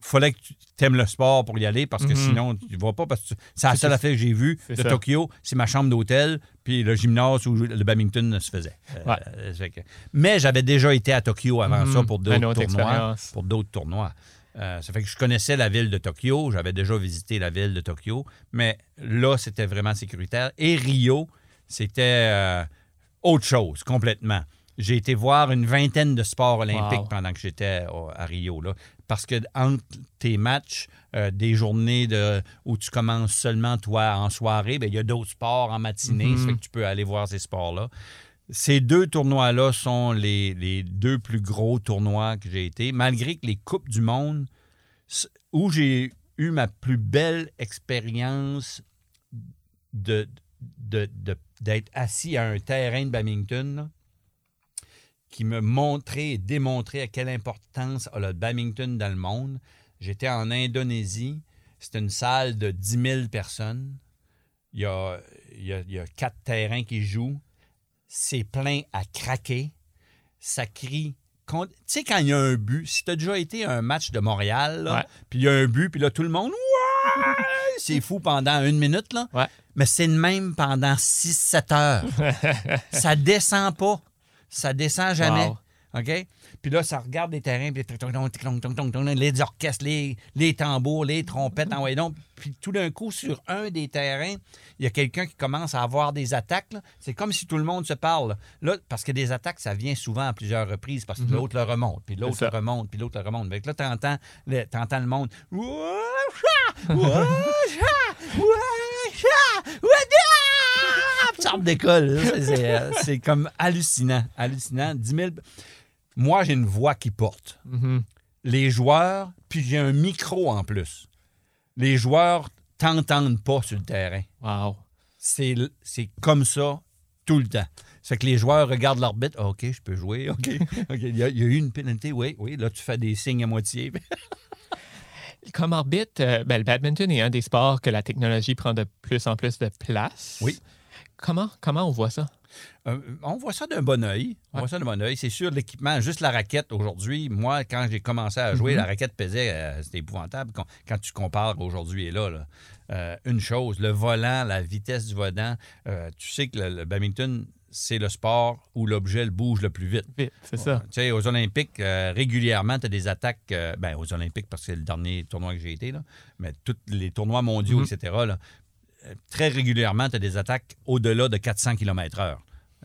fallait que tu aimes le sport pour y aller parce que Mhm. sinon, tu ne vas pas. parce que c'est la seule affaire que j'ai vue de ça. Tokyo, c'est ma chambre d'hôtel, puis le gymnase où le badminton se faisait. Euh, Ouais. euh, que- mais j'avais déjà été à Tokyo avant Mhm. ça pour Une d'autres autre tournois. Pour d'autres tournois. Euh, ça fait que je connaissais la ville de Tokyo, j'avais déjà visité la ville de Tokyo, mais là, c'était vraiment sécuritaire. Et Rio, c'était euh, autre chose, complètement. J'ai été voir une vingtaine de sports olympiques Wow. pendant que j'étais à Rio. Là, parce que entre tes matchs, euh, des journées de, où tu commences seulement, toi, en soirée, ben, il y a d'autres sports en matinée. Mhm. Ça fait que tu peux aller voir ces sports-là. Ces deux tournois-là sont les, les deux plus gros tournois que j'ai été, malgré que les Coupes du Monde, où j'ai eu ma plus belle expérience de, de- de- d'être assis à un terrain de badminton, qui me montrait et démontrait à quelle importance a le badminton dans le monde. J'étais en Indonésie. C'était une salle de 10 000 personnes. Il y a, il y a- il y a quatre terrains qui jouent. C'est plein à craquer. Ça crie. Tu sais, quand il y a un but, si tu as déjà été à un match de Montréal, puis il y a un but, puis là, tout le monde, c'est fou pendant une minute, là. Ouais. Mais c'est le même pendant 6-7 heures. ça descend pas. Ça descend jamais. Wow. OK? Puis là, ça regarde les terrains, puis les orchestres, les, les tambours, les trompettes, en donc. Puis tout d'un coup, sur un des terrains, il y a quelqu'un qui commence à avoir des attaques. C'est comme si tout le monde se parle. Là, parce que des attaques, ça vient souvent à plusieurs reprises, parce que l'autre le remonte, puis l'autre le remonte, puis l'autre le remonte. Que là, t'entends le, t'entends le monde. Là. C'est- C'est euh, c'est comme hallucinant. Hallucinant. 10 000. Moi, j'ai une voix qui porte. Mhm. Les joueurs, puis j'ai un micro en plus. Les joueurs t'entendent pas sur le terrain. Wow. C'est comme ça tout le temps. C'est que les joueurs regardent l'arbitre. Ah, OK, je peux jouer. OK. OK. Il, y a, il y a eu une pénalité. Oui, oui. Là, tu fais des signes à moitié. Comme arbitre, euh, ben, le badminton est un des sports que la technologie prend de plus en plus de place. Oui. Comment, comment on voit ça? Euh, on voit ça d'un bon œil. On Ouais. voit ça d'un bon œil. C'est sûr, l'équipement, juste la raquette aujourd'hui, moi, quand j'ai commencé à jouer, Mhm. la raquette pesait, euh, c'était épouvantable quand, quand tu compares aujourd'hui et là. là. Euh, une chose, le volant, la vitesse du volant, tu sais que le, le badminton, c'est le sport où l'objet le bouge le plus vite. Vite, c'est ça. Tu sais, aux Olympiques, euh, régulièrement, tu as des attaques. euh, ben, aux Olympiques, parce que c'est le dernier tournoi que j'ai été, là, mais tous les tournois mondiaux, Mhm. etc., là, très régulièrement, tu as des attaques au-delà de 400 km/h.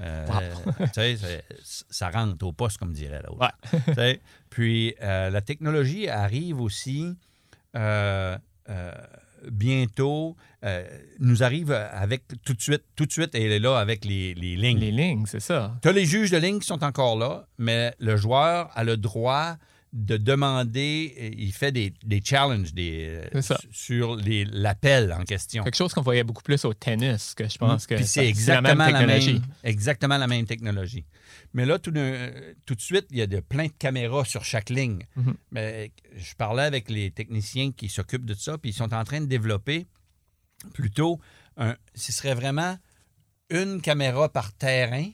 Euh, c'est- ça rentre au poste, comme dirait l'autre. Ouais. Puis, euh, la technologie arrive aussi euh, euh, bientôt, euh, nous arrive avec tout de suite, tout de suite, elle est là avec les, les lignes. Les lignes, c'est ça. Tu as les juges de ligne qui sont encore là, mais le joueur a le droit de demander, euh, il fait des, des challenges des, euh, sur l'appel en question. Quelque chose qu'on voyait beaucoup plus au tennis, que je pense que Puis ça- c'est exactement la la, même technologie. exactement la même technologie. Mais là, tout, d'un- tout de suite, il y a de, plein de caméras sur chaque ligne. Mhm. Mais je parlais avec les techniciens qui s'occupent de ça, puis ils sont en train de développer plutôt un. Ce serait vraiment une caméra par terrain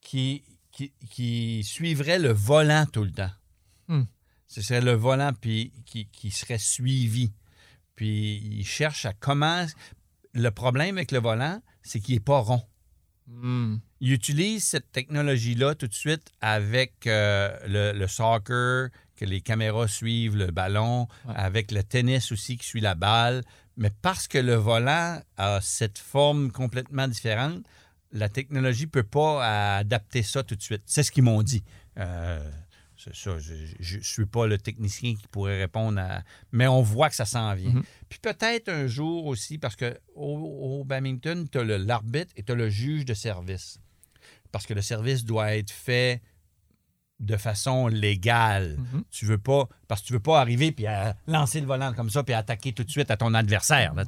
qui, qui, qui suivrait le volant tout le temps. Hmm. Ce serait le volant puis qui, qui serait suivi. Puis ils cherchent à comment. Le problème avec le volant, c'est qu'il n'est pas rond. Hmm. Ils utilisent cette technologie-là tout de suite avec euh, le, le soccer, que les caméras suivent le ballon, Ouais. avec le tennis aussi qui suit la balle. Mais parce que le volant a cette forme complètement différente, la technologie ne peut pas adapter ça tout de suite. C'est ce qu'ils m'ont dit. Euh, c'est ça, je ne suis pas le technicien qui pourrait répondre à... Mais on voit que ça s'en vient. Mhm. Puis peut-être un jour aussi, parce que au, au badminton, tu as l'arbitre et tu as le juge de service. Parce que le service doit être fait de façon légale. Mhm. Tu veux pas, parce que tu veux pas arriver puis à lancer le volant comme ça puis attaquer tout de suite à ton adversaire. là.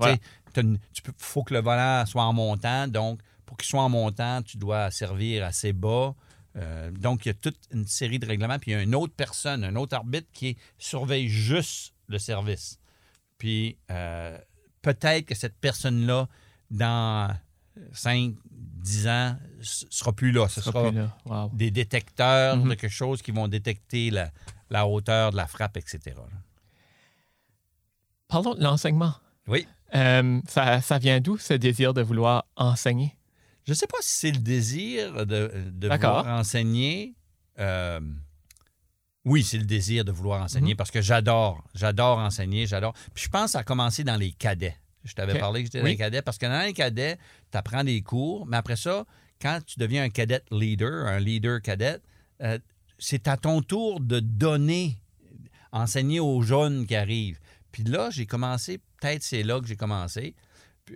T'as une- tu peux, faut que le volant soit en montant. Donc, pour qu'il soit en montant, tu dois servir assez bas. Euh, donc, il y a toute une série de règlements. Puis, il y a une autre personne, un autre arbitre qui surveille juste le service. Puis, euh, peut-être que cette personne-là, dans 5, 10 ans, ne sera plus là. Ce sera sera plus là. Wow. des détecteurs Mhm. de quelque chose qui vont détecter la, la hauteur de la frappe, etc. Parlons de l'enseignement. Oui. Euh, ça, ça vient d'où ce désir de vouloir enseigner? Je ne sais pas si c'est le désir de, vouloir enseigner. Euh, oui, c'est le désir de vouloir enseigner Mhm. parce que j'adore, j'adore enseigner, j'adore. Puis je pense a commencé dans les cadets. Je t'avais parlé que j'étais dans les cadets parce que dans les cadets, tu apprends des cours, mais après ça, quand tu deviens un cadet leader, un leader cadet, euh, c'est à ton tour de donner, enseigner aux jeunes qui arrivent. Puis là, j'ai commencé, peut-être c'est là que j'ai commencé.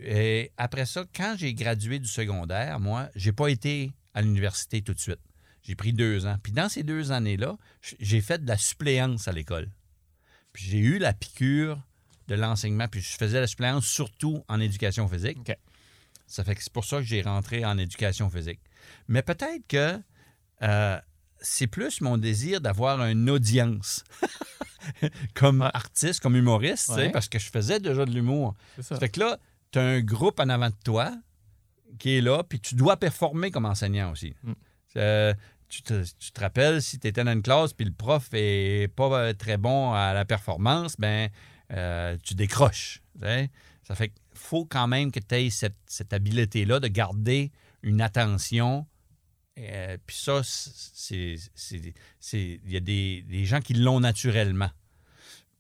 Et après ça, quand j'ai gradué du secondaire, moi, j'ai pas été à l'université tout de suite. J'ai pris deux ans. Puis dans ces deux années-là, j'ai fait de la suppléance à l'école. Puis j'ai eu la piqûre de l'enseignement. Puis je faisais la suppléance surtout en éducation physique. Ça fait que c'est pour ça que j'ai rentré en éducation physique. Mais peut-être que euh, c'est plus mon désir d'avoir une audience comme artiste, comme humoriste, parce que je faisais déjà de l'humour. Ça. fait que là, tu as un groupe en avant de toi qui est là, puis tu dois performer comme enseignant aussi. Mm. Euh, tu, te, rappelles, si tu étais dans une classe puis le prof est pas euh, très bon à la performance, ben euh, tu décroches. Ça fait qu'il faut quand même que tu aies cette, cette habileté-là de garder une attention. puis ça, c'est, il y a des, des, gens qui l'ont naturellement.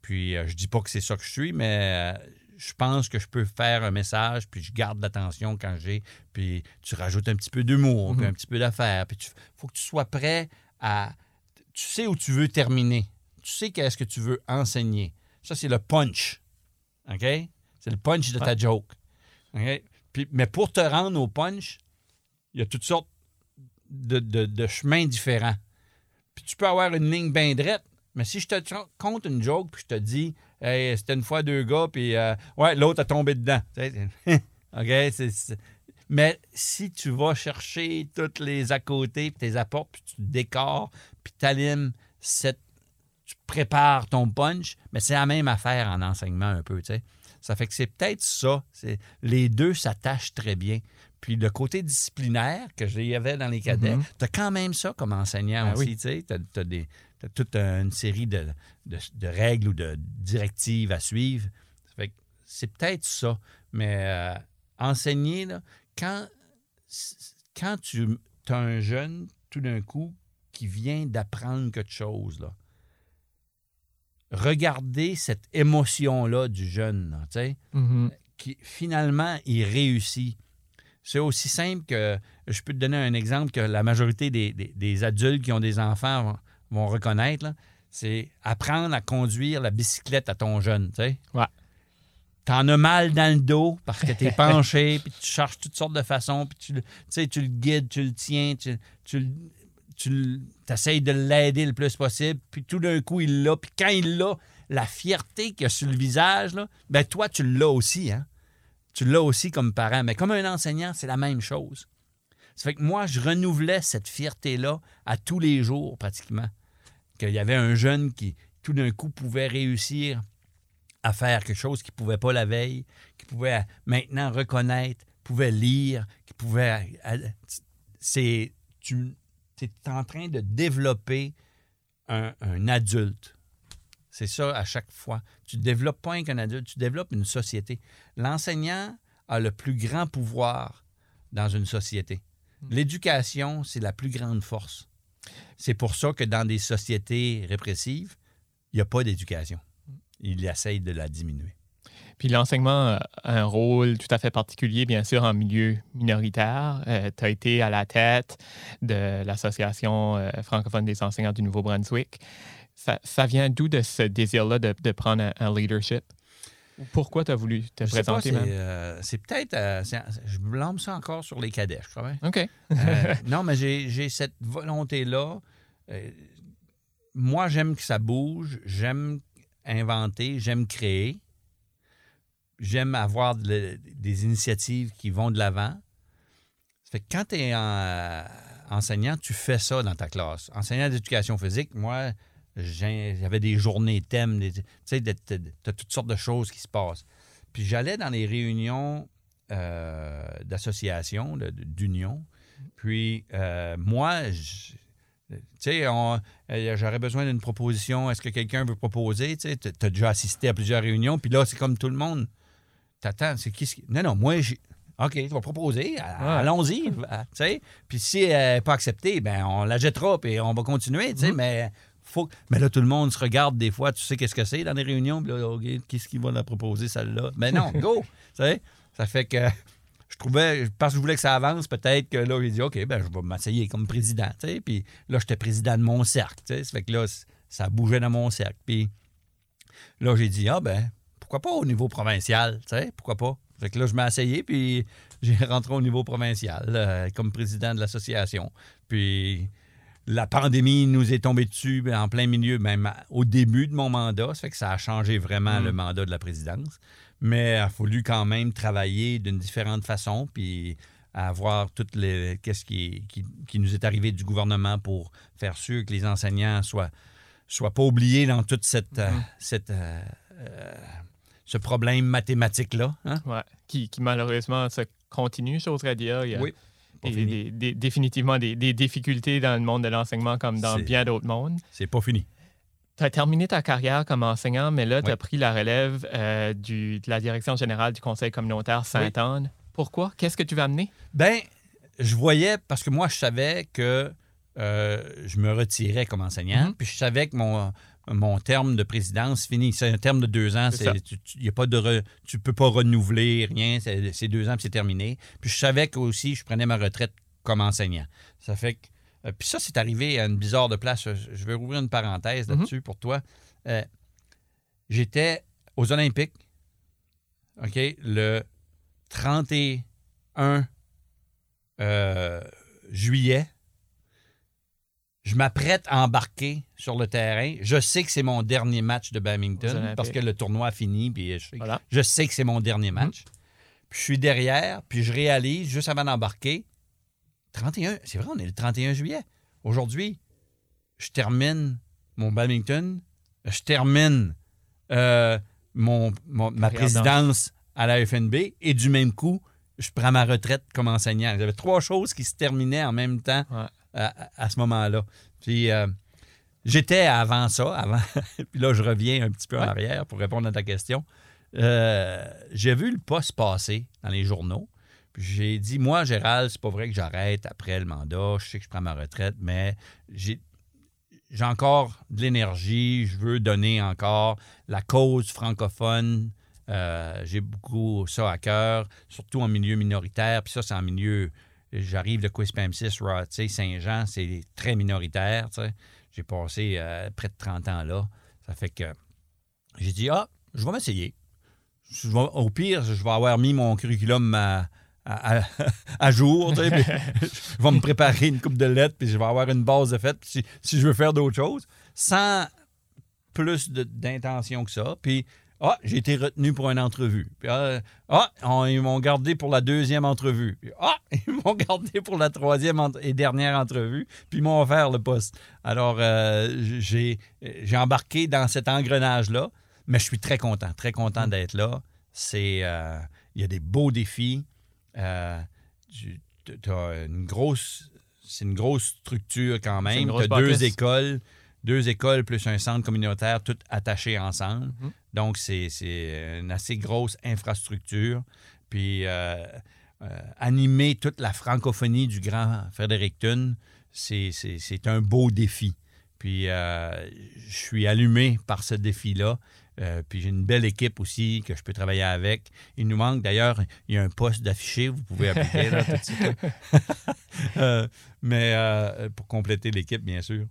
Puis je dis pas que c'est ça que je suis, mais je pense que je peux faire un message, puis je garde l'attention quand j'ai, puis tu rajoutes un petit peu d'humour, puis mhm. un petit peu d'affaires, puis il faut que tu sois prêt à... Tu sais où tu veux terminer. Tu sais qu'est-ce que tu veux enseigner. Ça, c'est le punch. OK? C'est le punch de ta joke. OK? Puis, mais pour te rendre au punch, il y a toutes sortes de, de chemins différents. Puis tu peux avoir une ligne bien droite, mais si je te compte une joke, puis je te dis, hey, c'était une fois deux gars, puis euh, ouais, l'autre a tombé dedans. OK? Mais si tu vas chercher toutes les à côté, puis tes apports, puis tu décores, puis tu cette. Tu prépares ton punch, mais c'est la même affaire en enseignement un peu, tu sais. Ça fait que c'est peut-être ça. Les deux s'attachent très bien. Puis le côté disciplinaire que j'avais dans les cadets, mm-hmm. tu as quand même ça comme enseignant ah aussi. Tu as, des, tu as toute une série de, règles ou de directives à suivre. c'est peut-être ça. Mais euh, enseigner, quand, quand tu as un jeune, tout d'un coup, qui vient d'apprendre quelque chose, là, regardez cette émotion-là du jeune, mm-hmm. qui finalement, il réussit. C'est aussi simple que, je peux te donner un exemple que la majorité des, des adultes qui ont des enfants vont reconnaître, c'est apprendre à conduire la bicyclette à ton jeune, tu sais. Ouais. T'en as mal dans le dos parce que t'es penché, puis tu cherches toutes sortes de façons, puis tu, sais, tu le guides, tu le tiens, tu, tu, tu essayes de l'aider le plus possible, puis tout d'un coup, il l'a. Puis quand il l'a, la fierté qu'il a sur le visage, là, ben toi, tu l'as aussi, hein? Tu l'as aussi comme parent. Mais comme un enseignant, c'est la même chose. Ça fait que moi, je renouvelais cette fierté-là à tous les jours, pratiquement qu'il y avait un jeune qui, tout d'un coup, pouvait réussir à faire quelque chose qu'il ne pouvait pas la veille, qui pouvait maintenant reconnaître, pouvait lire, qui pouvait... C'est... Tu es en train de développer un, adulte. C'est ça à chaque fois. Tu ne développes pas qu'un adulte, tu développes une société. L'enseignant a le plus grand pouvoir dans une société. Hmm. L'éducation, c'est la plus grande force. C'est pour ça que dans des sociétés répressives, il n'y a pas d'éducation. Il essaye de la diminuer. Puis l'enseignement a un rôle tout à fait particulier, bien sûr, en milieu minoritaire. Euh, tu as été à la tête de l'Association euh, francophone des enseignants du Nouveau-Brunswick. Ça, vient d'où de ce désir-là de, prendre un leadership? Pourquoi tu as voulu te présenter euh, C'est peut-être. Euh, je blâme ça encore sur les cadets, je crois. OK. Euh, non, mais j'ai cette volonté-là. moi, j'aime que ça bouge. J'aime inventer. J'aime créer. J'aime avoir des initiatives qui vont de l'avant. Fait que quand tu es enseignant, tu fais ça dans ta classe. Enseignant d'éducation physique, moi, j'avais des journées thèmes, tu sais, tu as toutes sortes de choses qui se passent. Puis j'allais dans les réunions euh, d'associations, d'unions. Puis euh, moi, tu sais, euh, j'aurais besoin d'une proposition. Est-ce que quelqu'un veut proposer? Tu as déjà assisté à plusieurs réunions. Puis là, c'est comme tout le monde. T'attends, c'est qui, qui... Non, non, moi, j'ai... OK, tu vas proposer, allons-y. Puis si elle n'est pas acceptée, ben on la jettera et on va continuer, tu sais, mm-hmm. mais mais là, tout le monde se regarde des fois. Tu sais qu'est-ce que c'est dans les réunions? qu'est-ce qu'il va la proposer, celle-là? Mais non, go! ça fait que je trouvais, parce que je voulais que ça avance, peut-être que là, j'ai dit, OK, ben, je vais m'essayer comme président. Puis là, j'étais président de mon cercle. Ça fait que là, ça bougeait dans mon cercle. Puis là, j'ai dit, ah ben, pourquoi pas au niveau provincial? Pourquoi pas? Fait que là, je m'ai essayé, puis j'ai rentré au niveau provincial euh, comme président de l'association. Puis la pandémie nous est tombée dessus ben, en plein milieu, même au début de mon mandat. Ça fait que ça a changé vraiment Mm. le mandat de la présidence. Mais il a fallu quand même travailler d'une différente façon, puis avoir toutes les qu'est-ce qui, qui, qui nous est arrivé du gouvernement pour faire sûr que les enseignants soient soient pas oubliés dans toute cette, euh, Mhm. cette euh, euh, ce problème mathématique là. Hein? Ouais. Qui, qui malheureusement se continue, j'oserais dire. Il y a Oui. Des- fini. des- des- définitivement des, des difficultés dans le monde de l'enseignement comme dans bien d'autres mondes. C'est pas fini. Tu as terminé ta carrière comme enseignant, mais là, tu as Oui. pris la relève euh, du, de la direction générale du Conseil communautaire Sainte-Anne. Pourquoi? Qu'est-ce que tu vas amener? Ben, je voyais, parce que moi, je savais que euh, je me retirais comme enseignant, Mhm. puis je savais que mon, mon terme de présidence finit. C'est un terme de deux ans. C'est tu, tu, y a pas de re- tu peux pas renouveler rien. C'est, c'est deux ans, puis c'est terminé. Puis je savais que aussi, je prenais ma retraite comme enseignant. Ça fait que. euh, puis ça, c'est arrivé à une bizarre de place. Je, vais ouvrir une parenthèse Mhm. là-dessus pour toi. Euh, j'étais aux Olympiques, OK, le 31 euh, juillet. Je m'apprête à embarquer sur le terrain. Je sais que c'est mon dernier match de Olympiques. parce que le tournoi a fini. Puis je, sais, Voilà. je sais que c'est mon dernier match. Puis je suis derrière, puis je réalise juste avant d'embarquer. 31, c'est vrai, on est le 31 juillet. Aujourd'hui, je termine mon badminton, je termine euh, mon, mon- ma présidence à la FNB et du même coup, je prends ma retraite comme enseignant. J'avais trois choses qui se terminaient en même temps Ouais. à, à ce moment-là. Puis euh, j'étais avant ça, avant. Puis là, je reviens un petit peu en arrière pour répondre à ta question. Euh, j'ai vu le poste passer dans les journaux. Puis j'ai dit, moi, Gérald, c'est pas vrai que j'arrête après le mandat. Je sais que je prends ma retraite, mais j'ai j'ai encore de l'énergie. Je veux donner encore la cause francophone. Euh, j'ai beaucoup ça à cœur, surtout en milieu minoritaire. Puis ça, c'est en milieu. J'arrive de Quispamsis, Rothsay, Saint-Jean, c'est très minoritaire. J'ai passé euh, près de 30 ans là. Ça fait que j'ai dit, ah, je vais m'essayer. Au pire, je vais avoir mis mon curriculum à, à- à- à jour. je vais me préparer une coupe de lettres, puis je vais avoir une base de fait si, si je veux faire d'autres choses, sans plus d'intention que ça. Puis, ah, j'ai été retenu pour une entrevue. Puis, ah, ah, on- ils m'ont gardé pour la deuxième entrevue. Puis, ah, ils m'ont gardé pour la troisième et dernière entrevue. Puis, ils m'ont offert le poste. Alors, euh, j'ai j'ai embarqué dans cet engrenage-là, mais je suis très content, très content d'être là. C'est, euh, il y a des beaux défis. Euh, tu as une grosse, c'est une grosse structure quand même. Tu as deux écoles, deux écoles plus un centre communautaire, toutes attachées ensemble. Mhm. Donc, c'est une assez grosse infrastructure. Puis, euh, euh, animer toute la francophonie du Grand Fredericton, c'est un beau défi. Puis, euh, je suis allumé par ce défi-là. Euh, puis j'ai une belle équipe aussi que je peux travailler avec. Il nous manque d'ailleurs, il y a un poste d'affiché, vous pouvez appliquer là, tout de suite. Euh, mais euh, pour compléter l'équipe, bien sûr.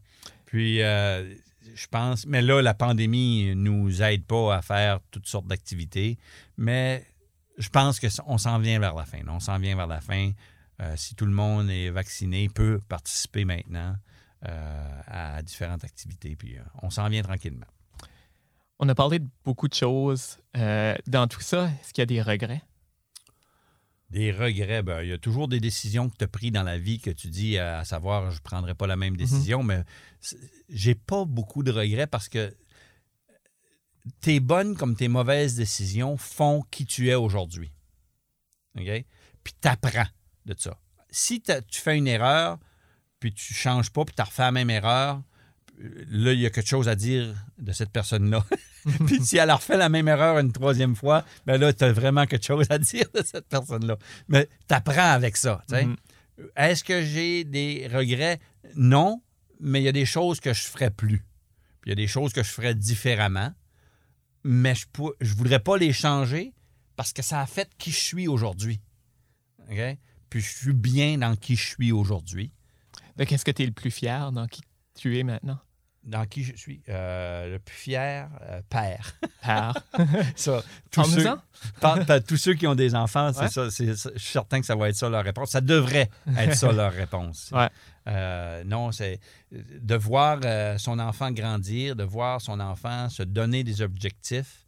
Puis euh, je pense, mais là, la pandémie nous aide pas à faire toutes sortes d'activités. Mais je pense qu'on s'en vient vers la fin. On s'en vient vers la fin. Euh, si tout le monde est vacciné, peut participer maintenant euh, à différentes activités. Puis on s'en vient tranquillement. On a parlé de beaucoup de choses. Dans tout ça, est-ce qu'il y a des regrets? Des regrets, ben, il y a toujours des décisions que tu as prises dans la vie que tu dis, à savoir, je ne prendrai pas la même décision, mais j'ai pas beaucoup de regrets parce que tes bonnes comme tes mauvaises décisions font qui tu es aujourd'hui. OK? Puis tu apprends de ça. Si tu fais une erreur, puis tu changes pas, puis tu refais la même erreur, là, il y a quelque chose à dire de cette personne-là. puis si elle a refait la même erreur une troisième fois, ben là, tu as vraiment quelque chose à dire de cette personne-là. Mais tu apprends avec ça. Mhm. Est-ce que j'ai des regrets? Non, mais il y a des choses que je ne ferais plus. Puis il y a des choses que je ferais différemment, mais je ne voudrais pas les changer parce que ça a fait qui je suis aujourd'hui. Puis je suis bien dans qui je suis aujourd'hui. De qu'est-ce que tu es le plus fier dans qui tu es maintenant? Dans qui je suis euh, le plus fier, euh, père. Père. ça, tous, Parle-nous-en. ceux, par- par- tous ceux qui ont des enfants, c'est Ouais. ça. Je suis certain que ça va être ça leur réponse. Ça devrait être ça leur réponse. Ouais. Euh, non, c'est de voir son enfant grandir, de voir son enfant se donner des objectifs,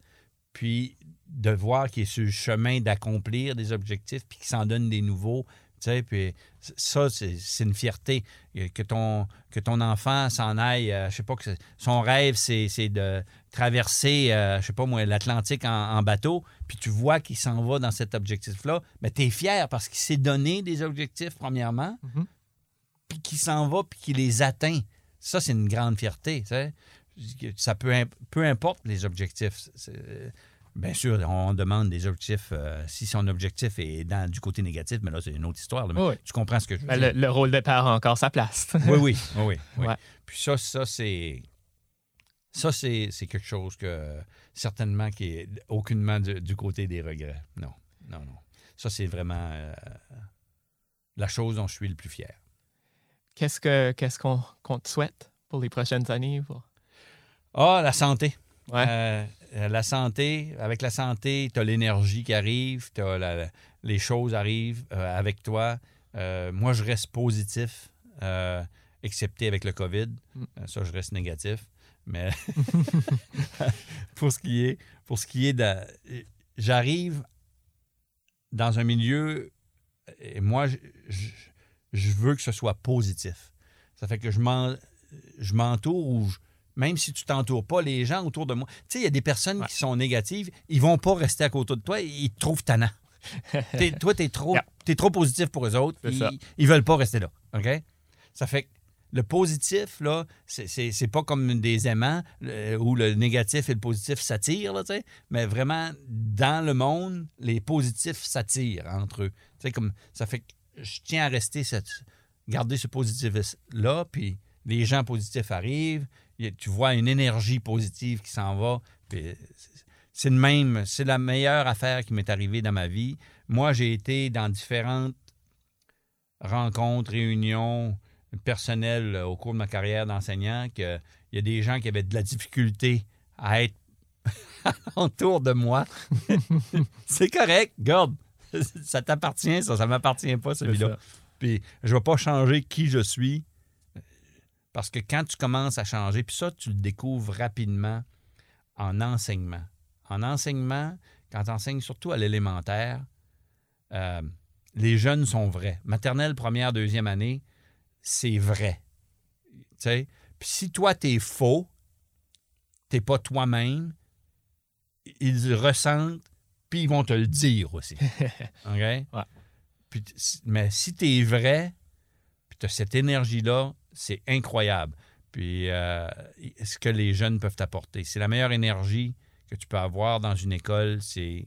puis de voir qu'il est sur le chemin d'accomplir des objectifs, puis qu'il s'en donne des nouveaux. Sais, puis ça, c'est une fierté. Euh, Que ton, que ton enfant s'en aille, euh, je sais pas, que son rêve, c'est de traverser, euh, je sais pas moi, l'Atlantique en, en bateau, puis tu vois qu'il s'en va dans cet objectif-là, mais tu es fier parce qu'il s'est donné des objectifs, premièrement, Mhm. puis qu'il s'en va, puis qu'il les atteint. Ça, c'est une grande fierté. tu sais. Ça peut, peu importe les objectifs. Bien sûr, on demande des objectifs. euh, si son objectif est dans, du côté négatif, mais là, c'est une autre histoire. là, mais Oui. Tu comprends ce que je veux Ben, dire? le, le rôle de père a encore sa place. Oui, oui, oui, oui. Ouais. Puis ça, ça, c'est. Ça, c'est quelque chose que certainement qui est aucunement du, du côté des regrets. Non, non, non. Ça, c'est vraiment euh, la chose dont je suis le plus fier. Qu'est-ce que qu'est-ce qu'on qu'on te souhaite pour les prochaines années? pour- Ah, la santé. Ouais. Euh, euh, la santé, avec la santé, tu as l'énergie qui arrive, la- la- les choses arrivent euh, avec toi. Euh, moi, je reste positif, excepté avec le COVID. Mm. Ça, je reste négatif. Mais pour ce qui est, pour ce qui est de, j'arrive dans un milieu et moi, je, je- je veux que ce soit positif. Ça fait que je m'entoure ou je- même si tu t'entoures pas, les gens autour de moi. Tu sais, il y a des personnes Ouais. qui sont négatives, ils vont pas rester à côté de toi, ils te trouvent tannant. Toi, tu es trop, Yeah. t'es trop positif pour eux autres, ils, ils veulent pas rester là. OK? Ça fait que le positif, là, c'est- pas comme des aimants le- où le négatif et le positif s'attirent, là, tu sais, mais vraiment, dans le monde, les positifs s'attirent entre eux. Tu sais, comme, ça fait que je tiens à rester, cette, garder ce positif-là, puis les gens positifs arrivent, tu vois une énergie positive qui s'en va, c'est- le même, c'est la meilleure affaire qui m'est arrivée dans ma vie. Moi, j'ai été dans différentes rencontres, réunions personnelles au cours de ma carrière d'enseignant, qu'il y a des gens qui avaient de la difficulté à être autour de moi. c'est correct, garde. Ça t'appartient, ça, ça m'appartient pas, celui-là. Puis je vais pas changer qui je suis. Parce que quand tu commences à changer, puis ça, tu le découvres rapidement en enseignement. En enseignement, quand tu enseignes surtout à l'élémentaire, euh, les jeunes sont vrais. Maternelle, première, deuxième année, c'est vrai. Tu sais? Puis si toi, tu es faux, tu pas toi-même, ils ressentent, puis ils vont te le dire aussi. OK? Si- mais si tu es vrai, puis tu as cette énergie-là, c'est incroyable. Puis euh, ce que les jeunes peuvent t'apporter. C'est la meilleure énergie que tu peux avoir dans une école, c'est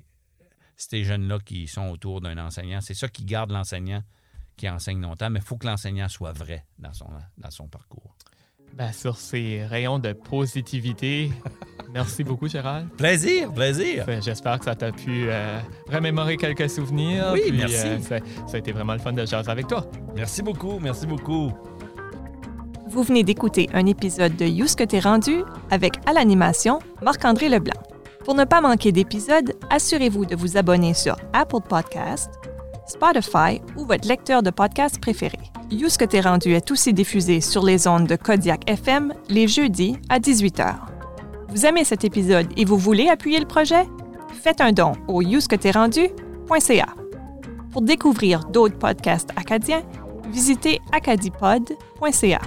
ces jeunes-là qui sont autour d'un enseignant. C'est ça qui garde l'enseignant qui enseigne longtemps, mais il faut que l'enseignant soit vrai dans son, dans son parcours. Ben, sur ces rayons de positivité, merci beaucoup, Gérald. Plaisir, plaisir. J'espère que ça t'a pu euh, remémorer quelques souvenirs. Oui, puis, merci. euh, ça, ça a été vraiment le fun de jaser avec toi. Merci beaucoup, merci beaucoup. Vous venez d'écouter un épisode de You ce que t'es rendu avec à l'animation Marc-André Leblanc. Pour ne pas manquer d'épisodes, assurez-vous de vous abonner sur Apple Podcast, Spotify ou votre lecteur de podcast préféré. You ce que t'es rendu est aussi diffusé sur les ondes de Kodiak FM les jeudis à 18h. Vous aimez cet épisode et vous voulez appuyer le projet? Faites un don au yousqueterrendu.ca. Pour découvrir d'autres podcasts acadiens, visitez acadipod.ca.